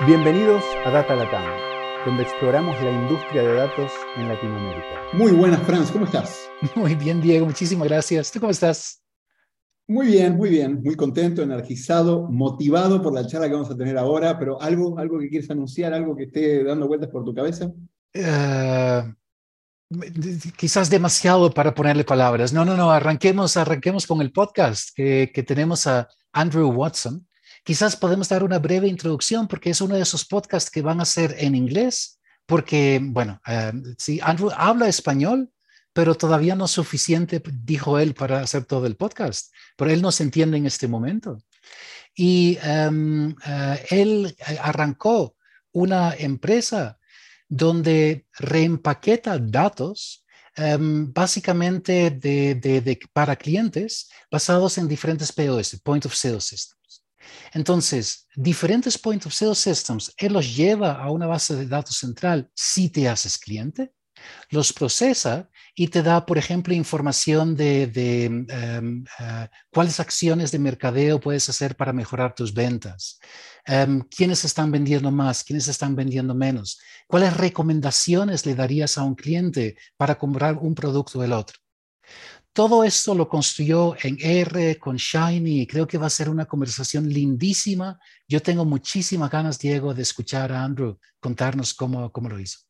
Bienvenidos a Data Latam, donde exploramos la industria de datos en Latinoamérica. Muy buenas, Franz, ¿cómo estás? Muy bien, Diego, muchísimas gracias. ¿Tú cómo estás? Muy bien, muy bien, muy contento, energizado, motivado por la charla que vamos a tener ahora, pero algo, algo que quieres anunciar, algo que esté dando vueltas por tu cabeza. Uh, quizás demasiado para ponerle palabras. No, no, no, arranquemos, arranquemos con el podcast que, que tenemos a Andrew Watson. Quizás podemos dar una breve introducción porque es uno de esos podcasts que van a ser en inglés, porque, bueno, si Andrew habla español, pero todavía no es suficiente, dijo él, para hacer todo el podcast. Pero él no se entiende en este momento. Y um, uh, él arrancó una empresa donde reempaqueta datos um, básicamente de, para clientes basados en diferentes POS, Point of Sale Systems. Entonces, diferentes Point of Sale Systems, él los lleva a una base de datos central si te haces cliente, los procesa y te da, por ejemplo, información de, um, uh, cuáles acciones de mercadeo puedes hacer para mejorar tus ventas, um, quiénes están vendiendo más, quiénes están vendiendo menos, cuáles recomendaciones le darías a un cliente para comprar un producto o el otro. Todo esto lo construyó en R con Shiny y creo que va a ser una conversación lindísima. Yo tengo muchísimas ganas, Diego, de escuchar a Andrew contarnos cómo, cómo lo hizo.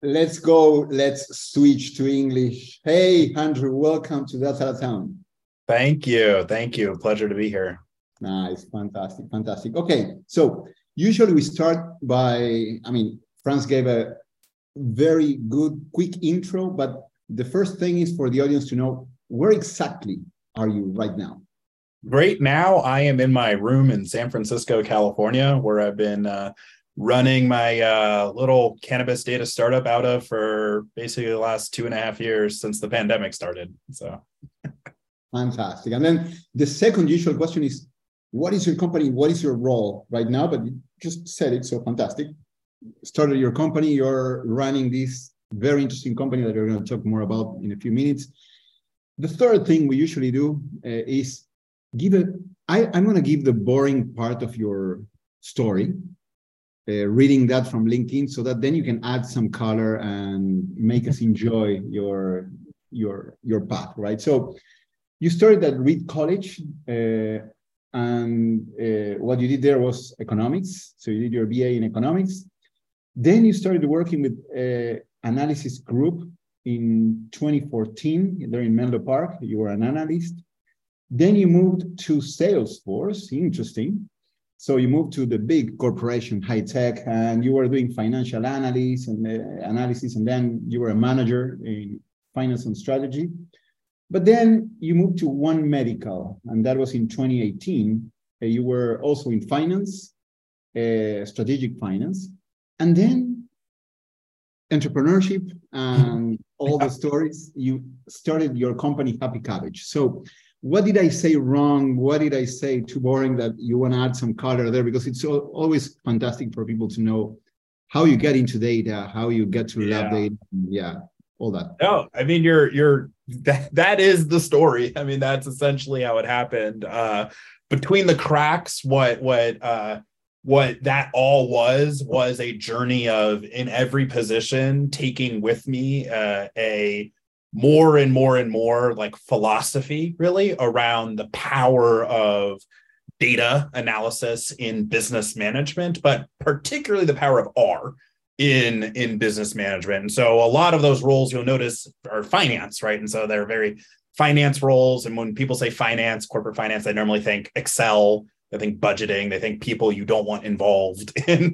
Let's go. Let's switch to English. Hey, Andrew, welcome to Data Town. Thank you. Thank you. Pleasure to be here. Nice. Fantastic. Fantastic. Okay. So, usually we start by, I mean, Franz gave a very good, quick intro, but the first thing is for the audience to know where exactly are you right now? Right now, I am in my room in San Francisco, California, where I've been uh, running my uh, little cannabis data startup out of for basically the last two and a half years since the pandemic started. So fantastic. And then the second usual question is what is your company? What is your role right now? But you just said it, so fantastic. Started your company, you're running this very interesting company that we're going to talk more about in a few minutes. The third thing we usually do uh, is give a. I, I'm going to give the boring part of your story uh, reading that from LinkedIn so that then you can add some color and make us enjoy your your your path, right? So you started at Reed College, uh, and uh, what you did there was economics. So you did your BA in economics. Then you started working with Analysis Group in 2014. There in Menlo Park, you were an analyst. Then you moved to Salesforce. Interesting. So you moved to the big corporation, high tech, and you were doing financial analysis and uh, analysis, and then you were a manager in finance and strategy. But then you moved to One Medical, and that was in 2018. Uh, you were also in finance, uh, strategic finance, and then entrepreneurship and all the stories. You started your company, Happy Cabbage. So what did I say wrong? What did I say too boring that you want to add some color there? Because it's always fantastic for people to know how you get into data, how you get to yeah. lab data. Yeah, all that. No, I mean you're you're that that is the story. I mean that's essentially how it happened. Uh, between the cracks, what what uh, what that all was was a journey of in every position taking with me uh, a more and more and more like philosophy really around the power of data analysis in business management but particularly the power of r in in business management. And so a lot of those roles you'll notice are finance right? And so they're very finance roles. And when people say finance corporate finance they normally think excel they think budgeting. They think people you don't want involved in.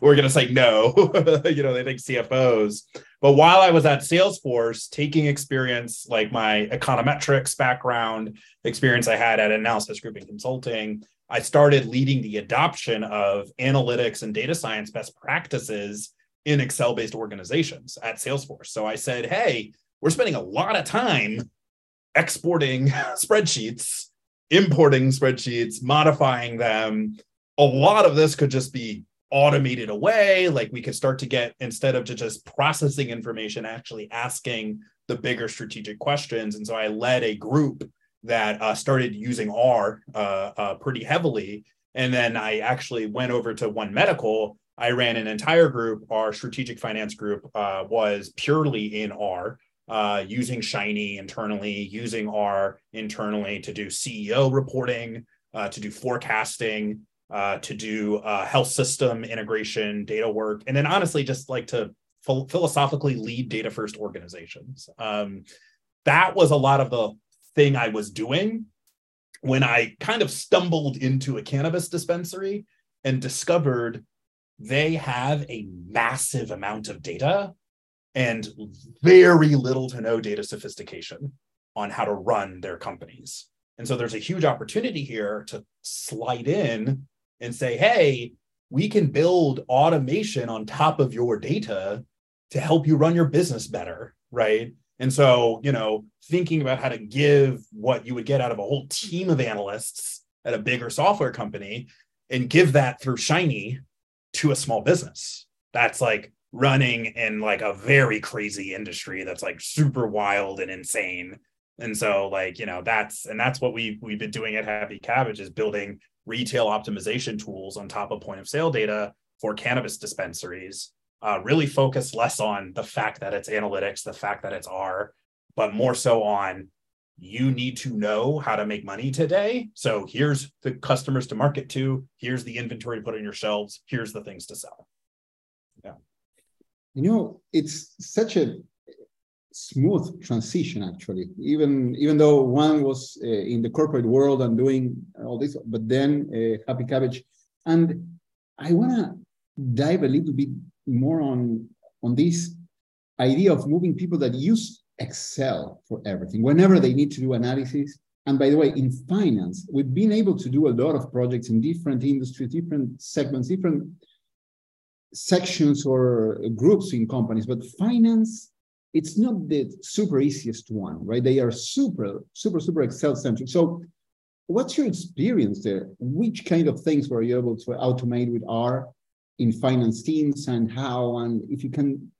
We're going to say no. you know, they think CFOs. But while I was at Salesforce, taking experience like my econometrics background, experience I had at Analysis Group and Consulting, I started leading the adoption of analytics and data science best practices in Excel based organizations at Salesforce. So I said, hey, we're spending a lot of time exporting spreadsheets importing spreadsheets, modifying them. A lot of this could just be automated away. Like we could start to get, instead of to just processing information, actually asking the bigger strategic questions. And so I led a group that uh, started using R uh, uh, pretty heavily. And then I actually went over to One Medical. I ran an entire group. Our strategic finance group uh, was purely in R, uh, using Shiny internally, using R internally to do CEO reporting, uh, to do forecasting, uh, to do uh, health system integration, data work, and then honestly, just like to ph- philosophically lead data first organizations. Um, that was a lot of the thing I was doing when I kind of stumbled into a cannabis dispensary and discovered they have a massive amount of data and very little to no data sophistication on how to run their companies. And so there's a huge opportunity here to slide in and say, hey, we can build automation on top of your data to help you run your business better, right? And so, you know, thinking about how to give what you would get out of a whole team of analysts at a bigger software company and give that through Shiny to a small business. That's like running in like a very crazy industry that's like super wild and insane. And so like, you know, that's and that's what we we've been doing at Happy Cabbage is building retail optimization tools on top of point of sale data for cannabis dispensaries uh, really focus less on the fact that it's analytics the fact that it's r but more so on you need to know how to make money today. So here's the customers to market to. Here's the inventory to put on your shelves. Here's the things to sell you know it's such a smooth transition actually. Even even though one was uh, in the corporate world and doing all this but then uh, happy cabbage. And i want to dive a little bit more on on this idea of moving people that use excel for everything whenever they need to do analysis. And by the way in finance we've been able to do a lot of projects in different industries different segments different sections or groups in companies but finance it's not the super easiest one, right? They are super, super, super Excel centric. So, what's your experience there? Which kind of things were you able to automate with R in finance teams, and how? And if you can,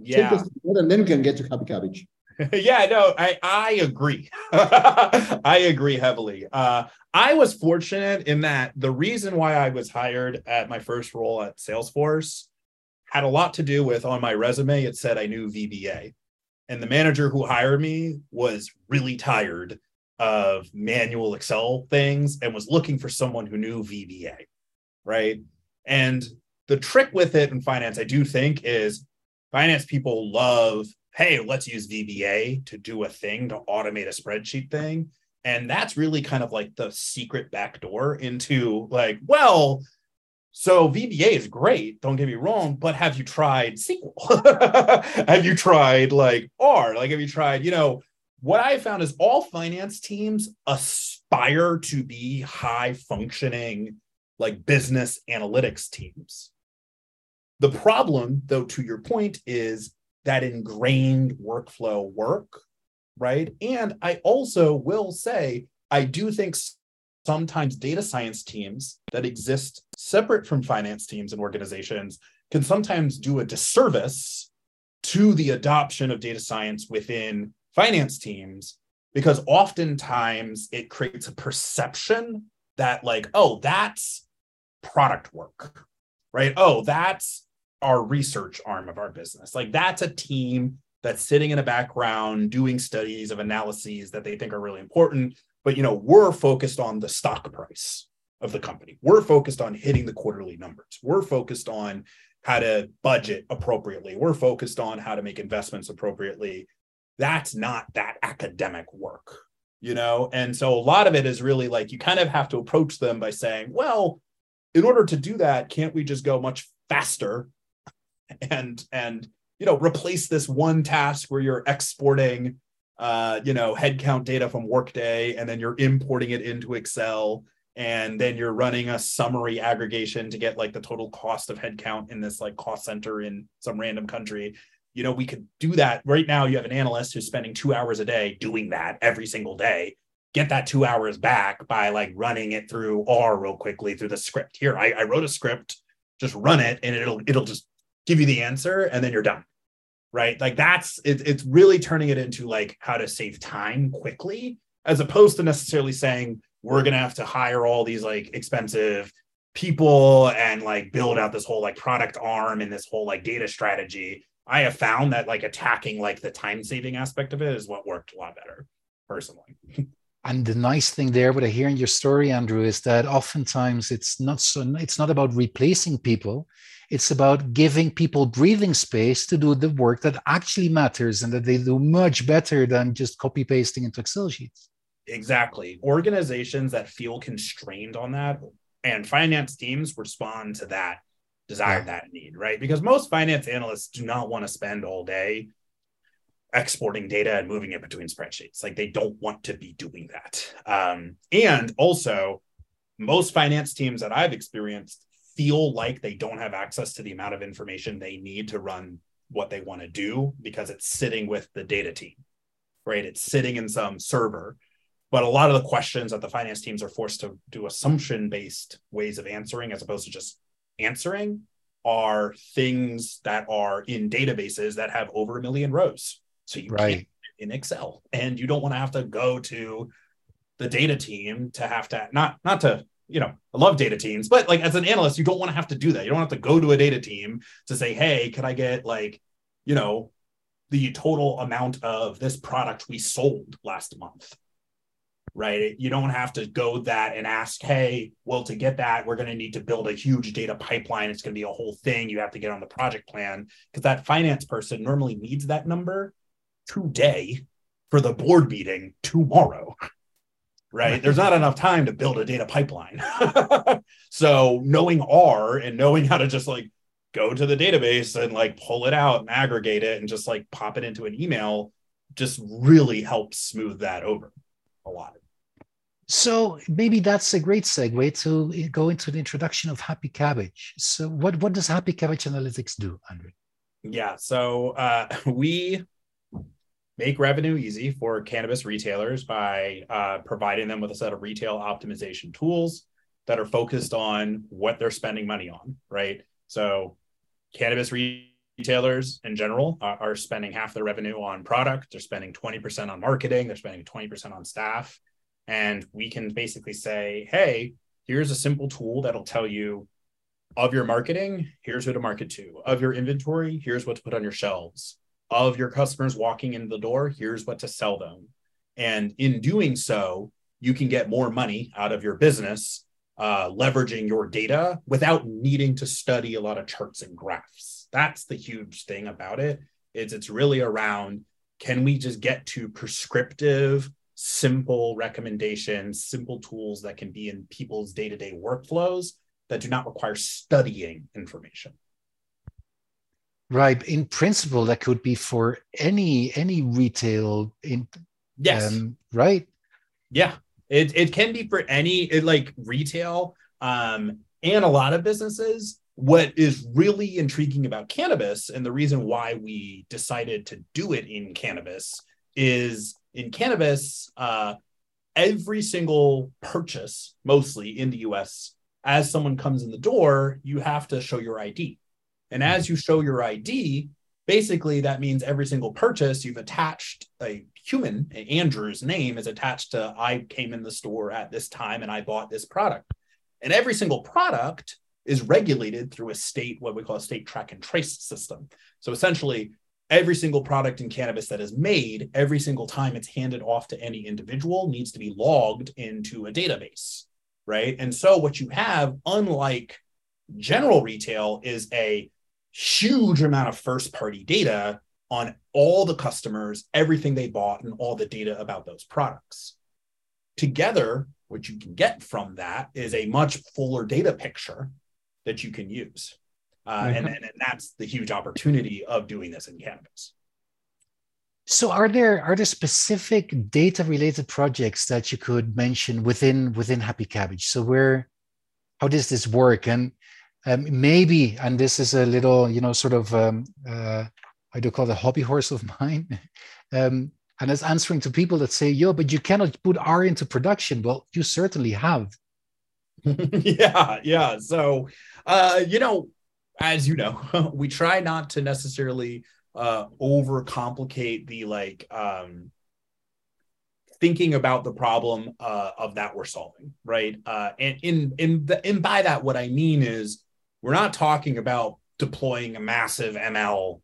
yeah, take us and then we can get to Happy Cabbage. yeah, no, I I agree. I agree heavily. Uh, I was fortunate in that the reason why I was hired at my first role at Salesforce had a lot to do with on my resume, it said I knew VBA. And the manager who hired me was really tired of manual Excel things and was looking for someone who knew VBA. Right. And the trick with it in finance, I do think, is finance people love, hey, let's use VBA to do a thing to automate a spreadsheet thing. And that's really kind of like the secret backdoor into like, well, so VBA is great, don't get me wrong, but have you tried SQL? have you tried like R? Like, have you tried, you know, what I found is all finance teams aspire to be high functioning, like business analytics teams. The problem, though, to your point, is that ingrained workflow work, right? And I also will say, I do think sometimes data science teams that exist separate from finance teams and organizations can sometimes do a disservice to the adoption of data science within finance teams because oftentimes it creates a perception that like oh that's product work right oh that's our research arm of our business. Like that's a team that's sitting in a background doing studies of analyses that they think are really important. But you know we're focused on the stock price of the company. We're focused on hitting the quarterly numbers. We're focused on how to budget appropriately. We're focused on how to make investments appropriately. That's not that academic work you know? And so a lot of it is really like you kind of have to approach them by saying well in order to do that can't we just go much faster and and you know replace this one task where you're exporting uh, you know, headcount data from Workday, and then you're importing it into Excel, and then you're running a summary aggregation to get like the total cost of headcount in this like cost center in some random country. You know, we could do that right now. You have an analyst who's spending two hours a day doing that every single day. Get that two hours back by like running it through R real quickly through the script. Here, I, I wrote a script, just run it, and it'll it'll just give you the answer, and then you're done right? Like that's it, it's really turning it into like how to save time quickly, as opposed to necessarily saying we're gonna have to hire all these like expensive people and like build out this whole like product arm and this whole like data strategy. I have found that like attacking like the time saving aspect of it is what worked a lot better personally. And the nice thing there what i hear in your story andrew is that oftentimes it's not so it's not about replacing people it's about giving people breathing space to do the work that actually matters and that they do much better than just copy pasting into excel sheets. Exactly. Organizations that feel constrained on that and finance teams respond to that desire yeah. that need right? Because most finance analysts do not want to spend all day exporting data and moving it between spreadsheets. Like they don't want to be doing that. Um, and also most finance teams that i've experienced feel like they don't have access to the amount of information they need to run what they want to do because it's sitting with the data team right? It's sitting in some server. But a lot of the questions that the finance teams are forced to do assumption based ways of answering as opposed to just answering are things that are in databases that have over a million rows. So you right. can't in excel and you don't want to have to go to the data team to have to not not to you know i love data teams but like as an analyst you don't want to have to do that you don't have to go to a data team to say hey can i get like you know the total amount of this product we sold last month right? You don't have to go that and ask, hey, well, to get that, we're going to need to build a huge data pipeline. It's going to be a whole thing. You have to get on the project plan because that finance person normally needs that number today for the board meeting tomorrow. Right. There's not enough time to build a data pipeline. so knowing R and knowing how to just like go to the database and like pull it out and aggregate it and just like pop it into an email just really helps smooth that over a lot. So maybe that's a great segue to go into the introduction of Happy Cabbage. So what, what does Happy Cabbage Analytics do, Andrew? Yeah, so uh, we make revenue easy for cannabis retailers by uh, providing them with a set of retail optimization tools that are focused on what they're spending money on, right? So cannabis retailers in general are, are spending half their revenue on product, they're spending 20% on marketing, they're spending 20% on staff and we can basically say, hey, here's a simple tool that'll tell you of your marketing, here's who to market to. Of your inventory, here's what to put on your shelves. Of your customers walking in the door, here's what to sell them. And in doing so, you can get more money out of your business uh, leveraging your data without needing to study a lot of charts and graphs. That's the huge thing about it. Is it's really around can we just get to prescriptive simple recommendations, simple tools that can be in people's day to day workflows that do not require studying information. Right. In principle, that could be for any any retail. In yes. Um, right. Yeah. It it can be for any it, like retail um, and a lot of businesses. What is really intriguing about cannabis and the reason why we decided to do it in cannabis is in cannabis, uh, every single purchase, mostly in the US, as someone comes in the door, you have to show your ID. And as you show your ID, basically that means every single purchase you've attached a human, Andrew's name is attached to I came in the store at this time and I bought this product. And every single product is regulated through a state, what we call a state track and trace system. So essentially, every single product in cannabis that is made, every single time it's handed off to any individual, needs to be logged into a database, right? And so what you have, unlike general retail, is a huge amount of first party data on all the customers, everything they bought, and all the data about those products. Together, what you can get from that is a much fuller data picture that you can use. Uh, mm-hmm. and, and, and that's the huge opportunity of doing this in cannabis. So are there are there specific data related projects that you could mention within within Happy Cabbage? So where how does this work? And um, maybe, and this is a little, you know, sort of um, uh, I do call a hobby horse of mine. um, and it's answering to people that say, yo, but you cannot put R into production. Well, you certainly have. yeah, yeah. So uh, you know, as you know, we try not to necessarily uh overcomplicate the like um thinking about the problem uh, of that we're solving, right? Uh, and in in the, and by that, what I mean is we're not talking about deploying a massive ML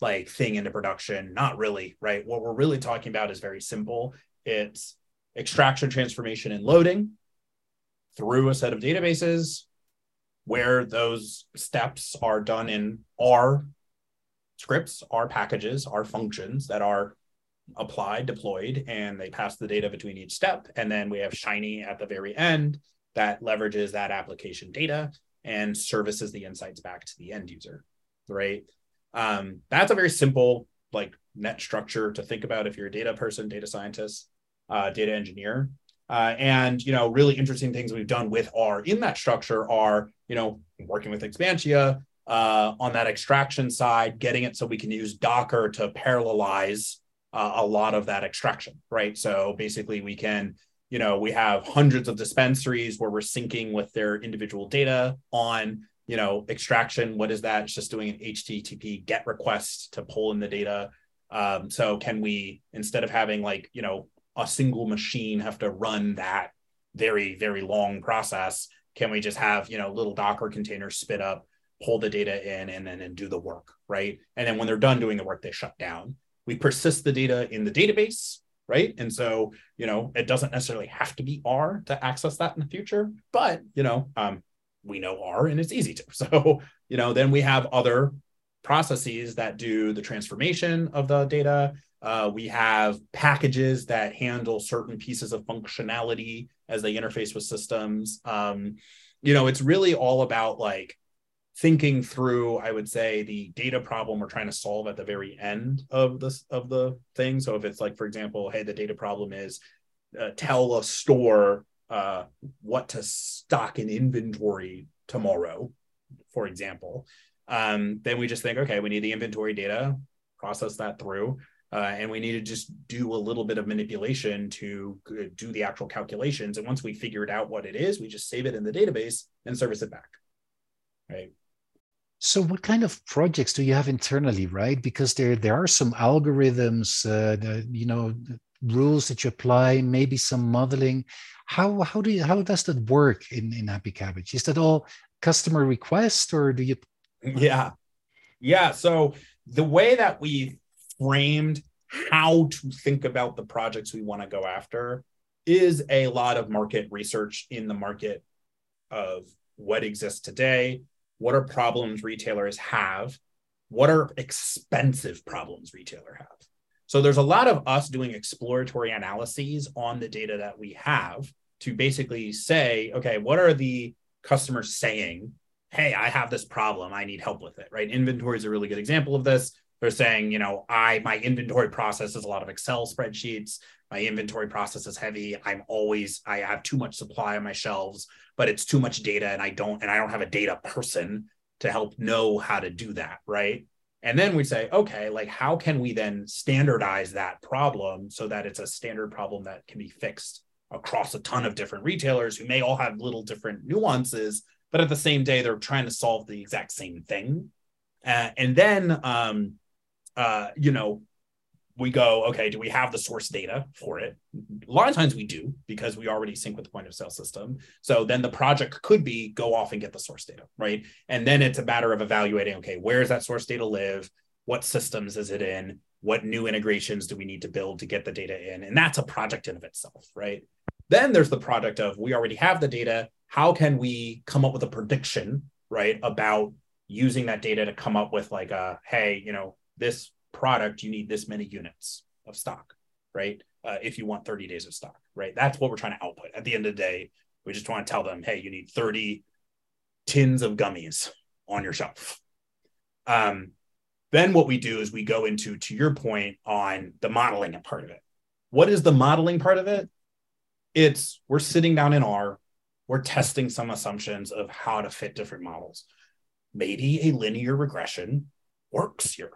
like thing into production. Not really, right? What we're really talking about is very simple. It's extraction, transformation, and loading through a set of databases where those steps are done in R scripts, R packages, R functions that are applied, deployed, and they pass the data between each step. And then we have Shiny at the very end that leverages that application data and services the insights back to the end user, right? Um, that's a very simple like net structure to think about if you're a data person, data scientist, uh, data engineer. Uh, and you know, really interesting things we've done with R in that structure are you know working with Expantia uh, on that extraction side, getting it so we can use Docker to parallelize uh, a lot of that extraction, right? So basically, we can, you know, we have hundreds of dispensaries where we're syncing with their individual data on, you know, extraction. What is that? It's just doing an HTTP GET request to pull in the data. Um, so can we, instead of having like, you know, a single machine have to run that very, very long process, can we just have, you know, little Docker containers spit up, pull the data in, and then and do the work, right? And then when they're done doing the work, they shut down we persist the data in the database right? And so you know it doesn't necessarily have to be r to access that in the future but you know um, we know r and it's easy to. So you know then we have other processes that do the transformation of the data. Uh, we have packages that handle certain pieces of functionality as they interface with systems. Um, you know it's really all about like thinking through i would say the data problem we're trying to solve at the very end of this of the thing. So if it's like for example hey the data problem is uh, tell a store uh, what to stock in inventory tomorrow for example um, then we just think okay we need the inventory data process that through uh, and we need to just do a little bit of manipulation to uh, do the actual calculations. And once we figured out what it is we just save it in the database and service it back. Right so, what kind of projects do you have internally, right? Because there there are some algorithms, uh, the, you know, rules that you apply, maybe some modeling. How how do you how does that work in in Happy Cabbage? Is that all customer request, or do you? Yeah, yeah. So the way that we framed how to think about the projects we want to go after is a lot of market research in the market of what exists today what are problems retailers have? What are expensive problems retailer have? So there's a lot of us doing exploratory analyses on the data that we have to basically say, okay, what are the customers saying? Hey, I have this problem. I need help with it, right? Inventory is a really good example of this. They're saying, you know, I my inventory process is a lot of Excel spreadsheets. My inventory process is heavy. I'm always I have too much supply on my shelves but it's too much data and I don't and I don't have a data person to help know how to do that, right? And then we say, okay, like how can we then standardize that problem so that it's a standard problem that can be fixed across a ton of different retailers who may all have little different nuances, but at the same day they're trying to solve the exact same thing. Uh, and then, um, uh, you know, we go, okay, do we have the source data for it? A lot of times we do because we already sync with the point of sale system. So then the project could be go off and get the source data, right? And then it's a matter of evaluating, okay, where does that source data live? What systems is it in? What new integrations do we need to build to get the data in? And that's a project in of itself, right? Then there's the product of we already have the data. How can we come up with a prediction, right, about using that data to come up with like a, hey, you know, this product, you need this many units of stock, right? Uh, if you want 30 days of stock, right? That's what we're trying to output. At the end of the day, we just want to tell them, hey, you need 30 tins of gummies on your shelf. Um, then what we do is we go into, to your point, on the modeling part of it. What is the modeling part of it? It's we're sitting down in R, we're testing some assumptions of how to fit different models. Maybe a linear regression works here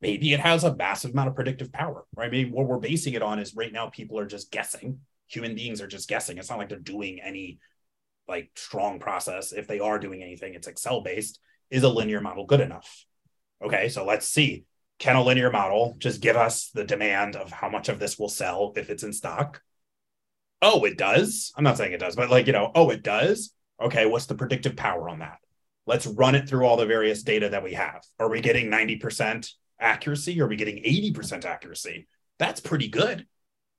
maybe it has a massive amount of predictive power, right? Maybe what we're basing it on is right now people are just guessing. Human beings are just guessing. It's not like they're doing any like strong process. If they are doing anything, it's Excel based. Is a linear model good enough? Okay, so let's see. can a linear model just give us the demand of how much of this will sell if it's in stock? Oh, it does. I'm not saying it does, but like, you know, oh, it does. Okay, what's the predictive power on that? Let's run it through all the various data that we have. Are we getting 90% accuracy? Are we getting 80% accuracy? That's pretty good.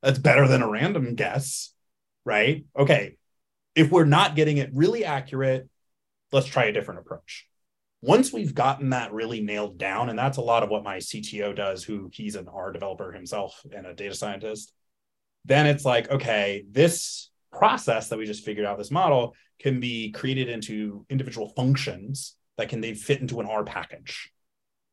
That's better than a random guess, right? Okay. If we're not getting it really accurate, let's try a different approach. Once we've gotten that really nailed down, and that's a lot of what my CTO does, who he's an R developer himself and a data scientist, then it's like, okay, this process that we just figured out, this model can be created into individual functions that can they fit into an R package.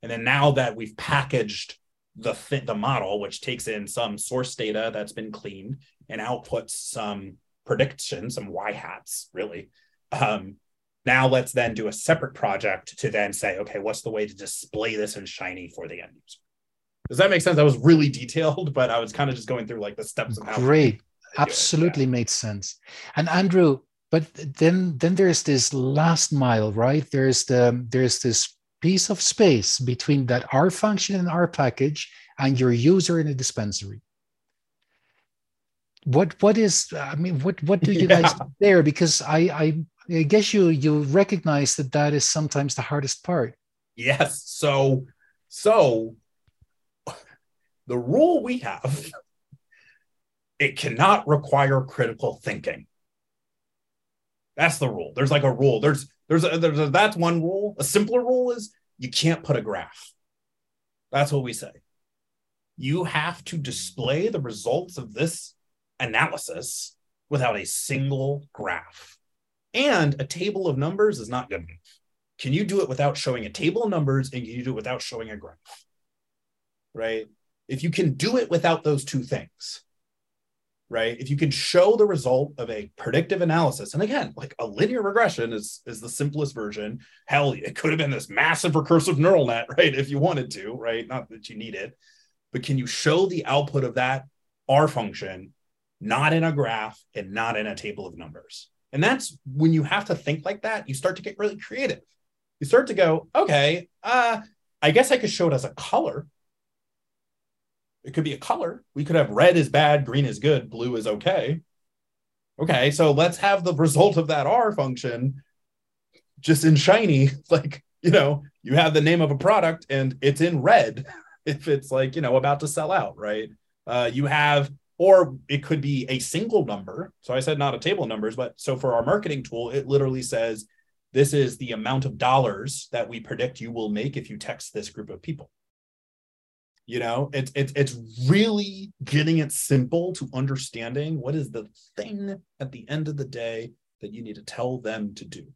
And then now that we've packaged the fit the model, which takes in some source data that's been cleaned and outputs some predictions, some y hats, really. Um, now let's then do a separate project to then say, okay, what's the way to display this in Shiny for the end user? Does that make sense? That was really detailed, but I was kind of just going through like the steps of how. Great, absolutely yeah. made sense. And Andrew, but then then there's this last mile, right? There's the there's this piece of space between that R function and R package and your user in a dispensary. What what is I mean what what do you yeah. guys do there? Because I, I I guess you you recognize that that is sometimes the hardest part. Yes. So so the rule we have it cannot require critical thinking. That's the rule. There's like a rule. There's there's a, there's a, that's one rule. A simpler rule is you can't put a graph. That's what we say. You have to display the results of this analysis without a single graph. And a table of numbers is not good enough. Can you do it without showing a table of numbers and can you do it without showing a graph? Right? If you can do it without those two things, right? If you can show the result of a predictive analysis and again like a linear regression is is the simplest version. Hell it could have been this massive recursive neural net right if you wanted to right? Not that you need it. But can you show the output of that r function not in a graph and not in a table of numbers? And that's when you have to think like that you start to get really creative. You start to go okay uh i guess i could show it as a color it could be a color. We could have red is bad, green is good, blue is okay. Okay, so let's have the result of that R function just in shiny. Like, you know, you have the name of a product and it's in red if it's like, you know, about to sell out, right? Uh, you have, or it could be a single number. So I said not a table of numbers, but so for our marketing tool, it literally says this is the amount of dollars that we predict you will make if you text this group of people you know it's it's it's really getting it simple to understanding what is the thing at the end of the day that you need to tell them to do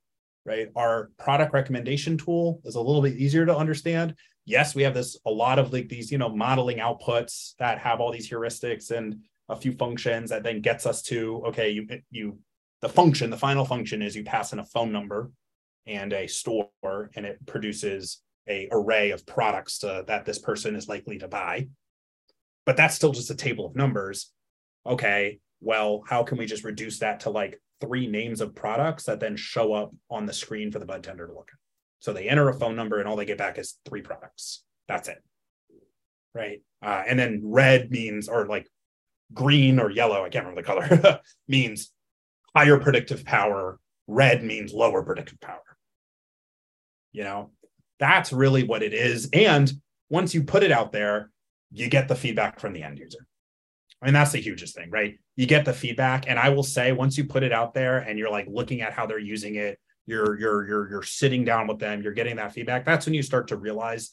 right? Our product recommendation tool is a little bit easier to understand. Yes we have this a lot of like these you know modeling outputs that have all these heuristics and a few functions that then gets us to okay you you the function the final function is you pass in a phone number and a store and it produces a array of products to, that this person is likely to buy. But that's still just a table of numbers. Okay well how can we just reduce that to like three names of products that then show up on the screen for the bud tender to look at? So they enter a phone number and all they get back is three products. That's it. Right? Uh, and then red means or like green or yellow i can't remember the color means higher predictive power. Red means lower predictive power. You know that's really what it is. And once you put it out there, you get the feedback from the end user. I mean, that's the hugest thing, right? You get the feedback. And I will say, once you put it out there and you're like looking at how they're using it, you're you're you're you're sitting down with them, you're getting that feedback. That's when you start to realize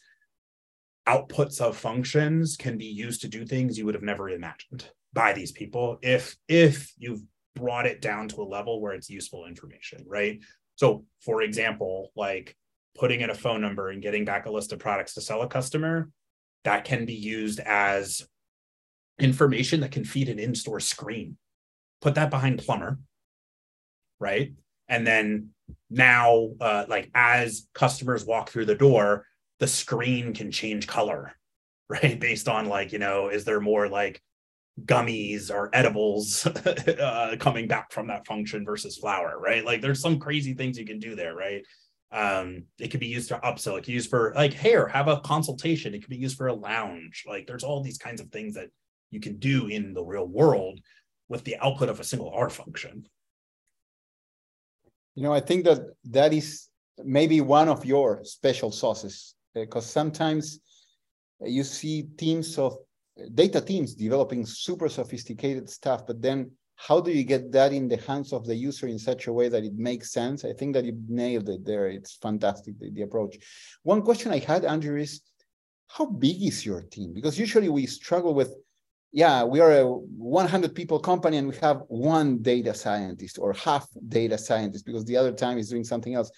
outputs of functions can be used to do things you would have never imagined by these people if if you've brought it down to a level where it's useful information, right? So, for example, like putting in a phone number and getting back a list of products to sell a customer, that can be used as information that can feed an in-store screen. Put that behind plumber, right? And then now, uh, like as customers walk through the door, the screen can change color, right? Based on like, you know, is there more like gummies or edibles uh, coming back from that function versus flour, right? Like there's some crazy things you can do there, right? Um, it could be used to upsell. It could be used for like, hair have a consultation. It could be used for a lounge. Like, there's all these kinds of things that you can do in the real world with the output of a single R function. You know, I think that that is maybe one of your special sauces because sometimes you see teams of data teams developing super sophisticated stuff, but then how do you get that in the hands of the user in such a way that it makes sense? I think that you nailed it there. It's fantastic, the, the approach. One question I had, Andrew, is how big is your team? Because usually we struggle with, yeah, we are a 100 people company and we have one data scientist or half data scientist because the other time is doing something else.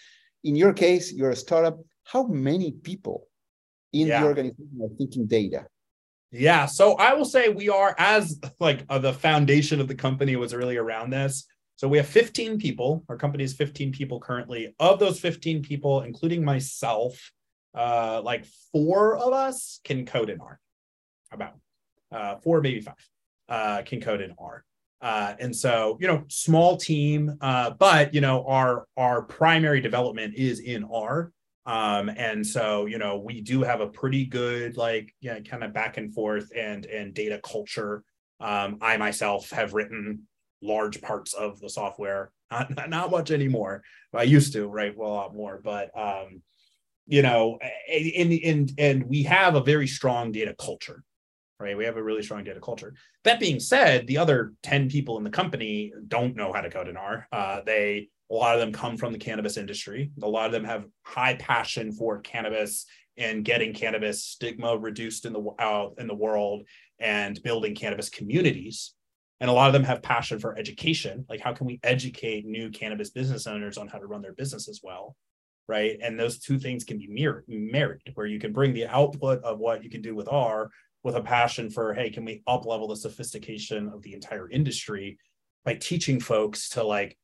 In your case, you're a startup. How many people in yeah. the organization are thinking data? Yeah. So I will say we are as like uh, the foundation of the company was really around this. So we have 15 people. Our company is 15 people currently. Of those 15 people, including myself, uh, like four of us can code in R. About uh, four, maybe five, uh, can code in R. Uh, and so, you know, small team, uh, but you know, our our primary development is in R. Um, and so, you know, we do have a pretty good, like, yeah, kind of back and forth and and data culture. Um, I myself have written large parts of the software, not, not much anymore. I used to write a lot more, but um, you know, and and and we have a very strong data culture, right? We have a really strong data culture. That being said, the other 10 people in the company don't know how to code in R. Uh, they a lot of them come from the cannabis industry. A lot of them have high passion for cannabis and getting cannabis stigma reduced in the uh, in the world and building cannabis communities. And a lot of them have passion for education. Like, how can we educate new cannabis business owners on how to run their business as well? Right. And those two things can be mirrored, married, where you can bring the output of what you can do with R with a passion for, hey, can we up level the sophistication of the entire industry by teaching folks to like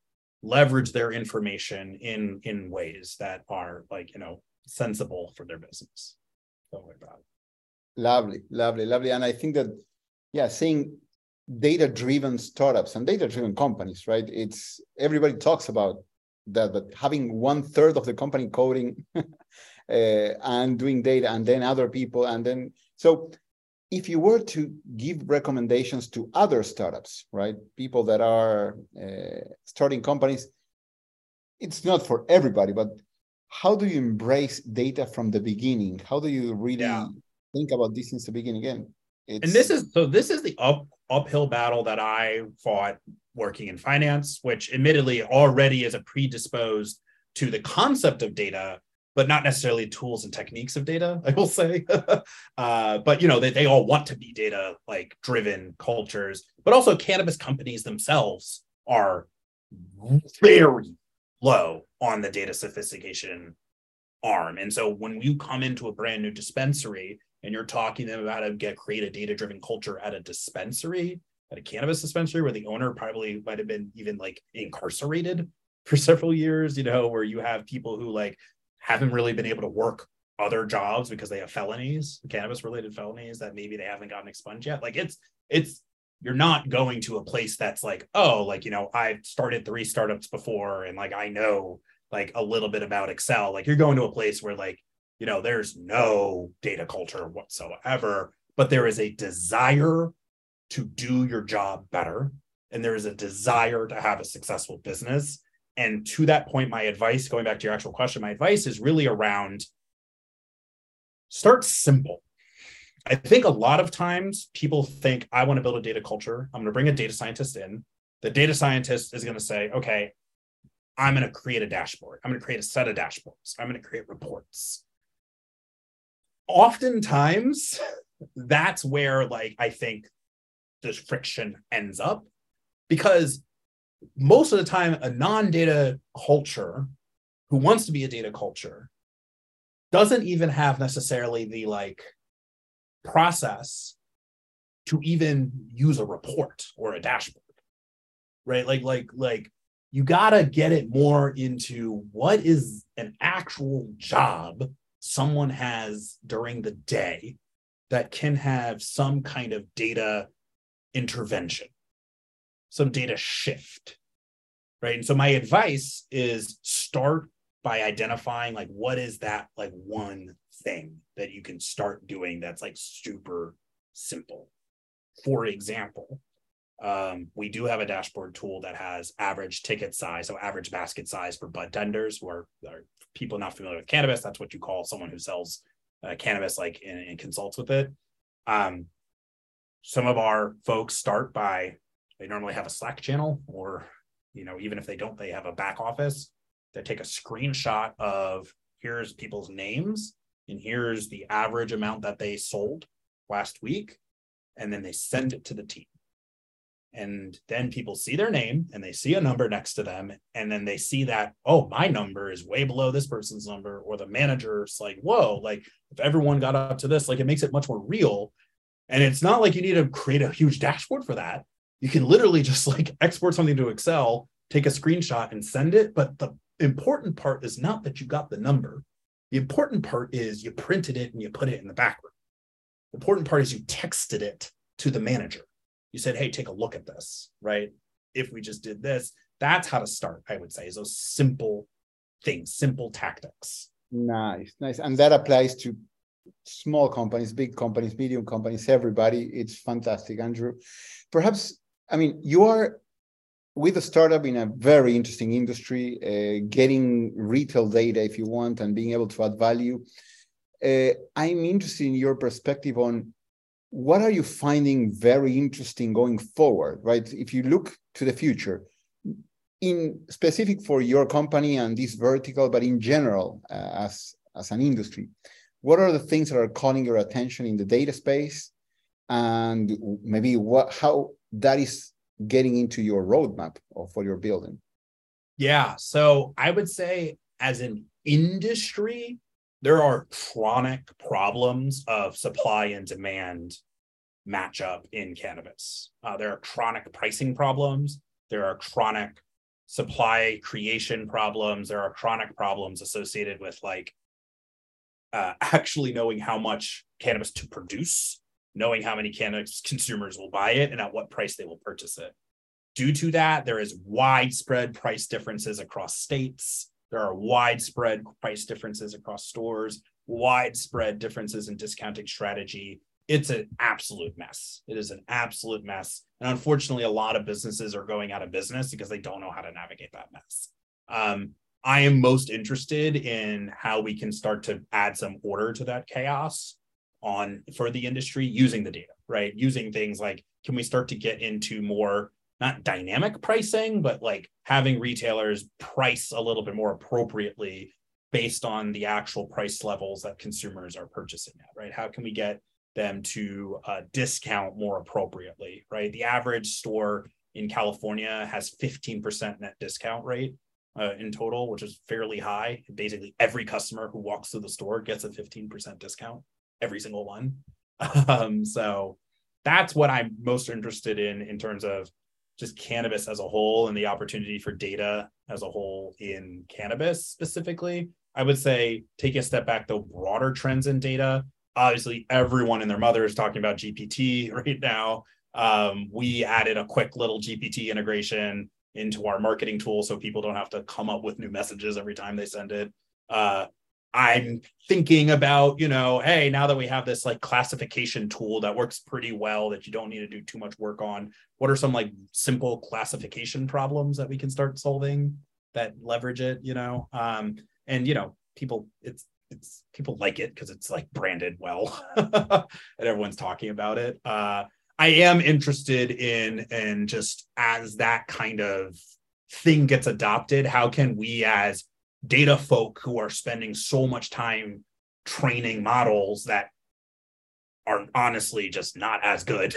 leverage their information in in ways that are like you know sensible for their business. Don't worry about it. lovely lovely lovely. And i think that yeah seeing data driven startups and data driven companies right? It's everybody talks about that but having one third of the company coding uh, and doing data and then other people and then so if you were to give recommendations to other startups, right, people that are uh, starting companies, it's not for everybody, but how do you embrace data from the beginning? How do you really yeah. think about this since the beginning? Again, it's... and this is so. This is the up uphill battle that I fought working in finance, which admittedly already is a predisposed to the concept of data but not necessarily tools and techniques of data i will say. Uh, but you know they, they all want to be data like driven cultures but also cannabis companies themselves are very low on the data sophistication arm. And so when you come into a brand new dispensary and you're talking about how to get create a data driven culture at a dispensary at a cannabis dispensary where the owner probably might have been even like incarcerated for several years you know where you have people who like haven't really been able to work other jobs because they have felonies, cannabis related felonies that maybe they haven't gotten expunged yet. Like it's it's you're not going to a place that's like, oh, like you know, I've started three startups before and like I know like a little bit about Excel. Like you're going to a place where like, you know, there's no data culture whatsoever, but there is a desire to do your job better and there is a desire to have a successful business and to that point, my advice, going back to your actual question, my advice is really around start simple. I think a lot of times people think, I want to build a data culture. I'm going to bring a data scientist in. The data scientist is going to say, okay, I'm going to create a dashboard. I'm going to create a set of dashboards. I'm going to create reports. Oftentimes, that's where, like, I think the friction ends up because most of the time a non-data culture who wants to be a data culture doesn't even have necessarily the like process to even use a report or a dashboard right? Like like like you got to get it more into what is an actual job someone has during the day that can have some kind of data intervention some data shift, right? And so my advice is start by identifying like what is that like one thing that you can start doing that's like super simple. For example, um, we do have a dashboard tool that has average ticket size, so average basket size for bud tenders, who are, are people not familiar with cannabis. That's what you call someone who sells uh, cannabis, like and, and, consults with it. Um, some of our folks start by they normally have a Slack channel, or you know, even if they don't, they have a back office. They take a screenshot of here's people's names and here's the average amount that they sold last week, and then they send it to the team and then people see their name and they see a number next to them and then they see that oh my number is way below this person's number or the manager's like whoa like if everyone got up to this like it makes it much more real and it's not like you need to create a huge dashboard for that you can literally just like export something to excel take a screenshot and send it but the important part is not that you got the number the important part is you printed it and you put it in the background the important part is you texted it to the manager you said, hey, take a look at this, right? If we just did this, that's how to start, I would say, is those simple things, simple tactics. Nice, nice. And that applies to small companies, big companies, medium companies, everybody. It's fantastic, Andrew. Perhaps, I mean, you are with a startup in a very interesting industry, uh, getting retail data if you want and being able to add value. Uh, I'm interested in your perspective on what are you finding very interesting going forward, right? If you look to the future, in specific for your company and this vertical, but in general uh, as as an industry, what are the things that are calling your attention in the data space, and maybe what how that is getting into your roadmap for your building? Yeah, so I would say as an industry, there are chronic problems of supply and demand matchup in cannabis. Uh, there are chronic pricing problems. There are chronic supply creation problems. There are chronic problems associated with like uh, actually knowing how much cannabis to produce, knowing how many cannabis consumers will buy it and at what price they will purchase it. Due to that, there is widespread price differences across states. There are widespread price differences across stores, widespread differences in discounting strategy. It's an absolute mess. It is an absolute mess. And unfortunately, a lot of businesses are going out of business because they don't know how to navigate that mess. Um, I am most interested in how we can start to add some order to that chaos on for the industry using the data, right? Using things like can we start to get into more not dynamic pricing, but like having retailers price a little bit more appropriately based on the actual price levels that consumers are purchasing at, right? How can we get them to uh, discount more appropriately, right? The average store in California has 15% net discount rate uh, in total, which is fairly high. Basically, every customer who walks through the store gets a 15% discount, every single one. Um, so that's what I'm most interested in in terms of just cannabis as a whole and the opportunity for data as a whole in cannabis specifically. I would say take a step back, though, broader trends in data. Obviously, everyone and their mother is talking about GPT right now. Um, we added a quick little GPT integration into our marketing tool so people don't have to come up with new messages every time they send it. Uh, I'm thinking about, you know, hey, now that we have this like classification tool that works pretty well that you don't need to do too much work on, what are some like simple classification problems that we can start solving that leverage it, you know? Um, and you know, people it's it's people like it because it's like branded well and everyone's talking about it. Uh I am interested in in just as that kind of thing gets adopted, how can we as data folk who are spending so much time training models that are honestly just not as good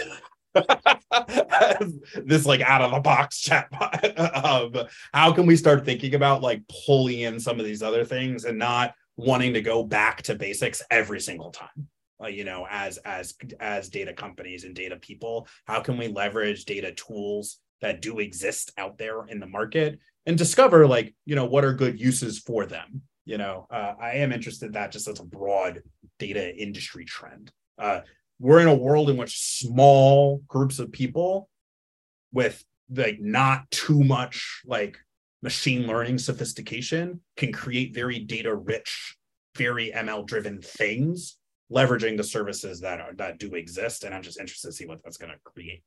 as this like out of the box chatbot. um, how can we start thinking about like pulling in some of these other things and not wanting to go back to basics every single time? Uh, you know, as as as data companies and data people, how can we leverage data tools that do exist out there in the market and discover like you know what are good uses for them you know uh, i am interested in that just as a broad data industry trend uh, we're in a world in which small groups of people with like not too much like machine learning sophistication can create very data rich, very ML driven things, leveraging the services that are that do exist. And I'm just interested to see what that's going to create.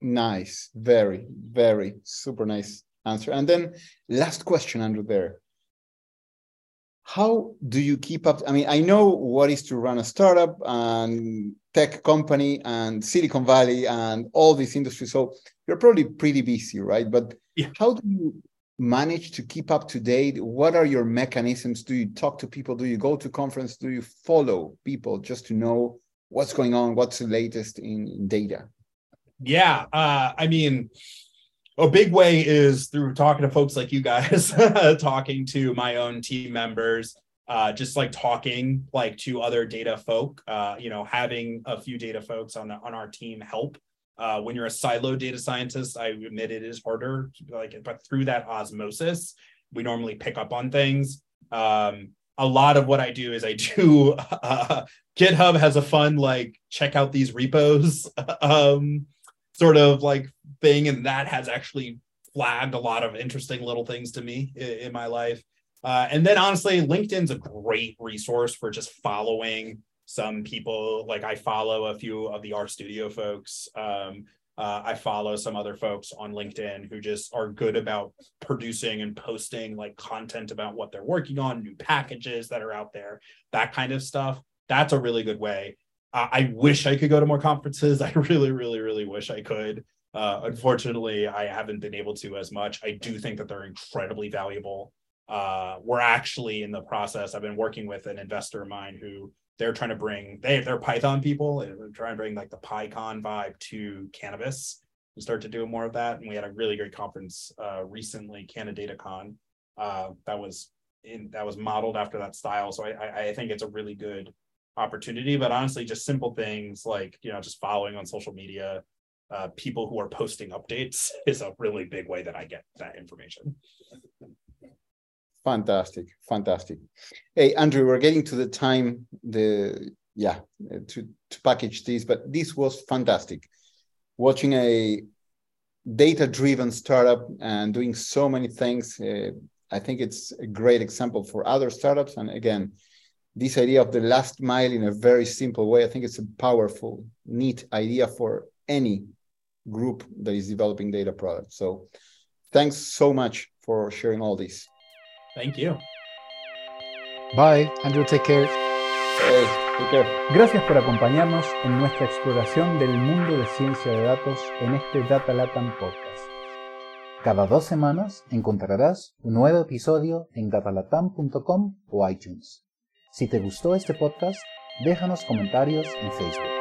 Nice, very, very super nice answer. And then last question under there. How do you keep up? I mean, I know what is to run a startup and tech company and Silicon Valley and all these industries. So you're probably pretty busy, right? But yeah. how do you manage to keep up to date? What are your mechanisms? Do you talk to people? Do you go to conference? Do you follow people just to know what's going on? What's the latest in, in data? Yeah, uh, I mean, a big way is through talking to folks like you guys, talking to my own team members, uh, just like talking like to other data folk. Uh, you know, having a few data folks on on our team help. Uh, when you're a silo data scientist, I admit it is harder. Like, but through that osmosis, we normally pick up on things. Um, a lot of what I do is I do uh, GitHub has a fun like check out these repos um, sort of like thing, and that has actually flagged a lot of interesting little things to me in, in my life. Uh, and then honestly, LinkedIn's a great resource for just following some people. Like I follow a few of the RStudio folks. Um, uh, I follow some other folks on LinkedIn who just are good about producing and posting like content about what they're working on, new packages that are out there, that kind of stuff. That's a really good way. I wish I could go to more conferences. I really, really, really wish I could. Uh, unfortunately, I haven't been able to as much. I do think that they're incredibly valuable. Uh, we're actually in the process. I've been working with an investor of mine who they're trying to bring they they're Python people and they're trying to bring like the PyCon vibe to cannabis and start to do more of that. And we had a really great conference uh, recently, Canada Con, uh, that was in that was modeled after that style. So I, I think it's a really good opportunity. But honestly, just simple things like you know just following on social media, uh, people who are posting updates is a really big way that I get that information. Fantastic, fantastic. Hey, Andrew, we're getting to the time the yeah to to package this, but this was fantastic. Watching a data-driven startup and doing so many things, uh, I think it's a great example for other startups. And again, this idea of the last mile in a very simple way, I think it's a powerful, neat idea for any group that is developing data products. So thanks so much for sharing all this. Thank you. Bye, Andrew. Take care. Hey, take care. Gracias por acompañarnos en nuestra exploración del mundo de ciencia de datos en este Data Latam Podcast. Cada dos semanas encontrarás un nuevo episodio en datalatam.com o iTunes. Si te gustó este podcast, déjanos comentarios en Facebook.